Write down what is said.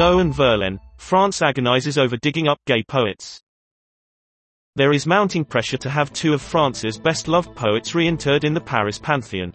Rimbaud and Verlaine, France agonizes over digging up gay poets. There is mounting pressure to have two of France's best-loved poets reinterred in the Paris Pantheon.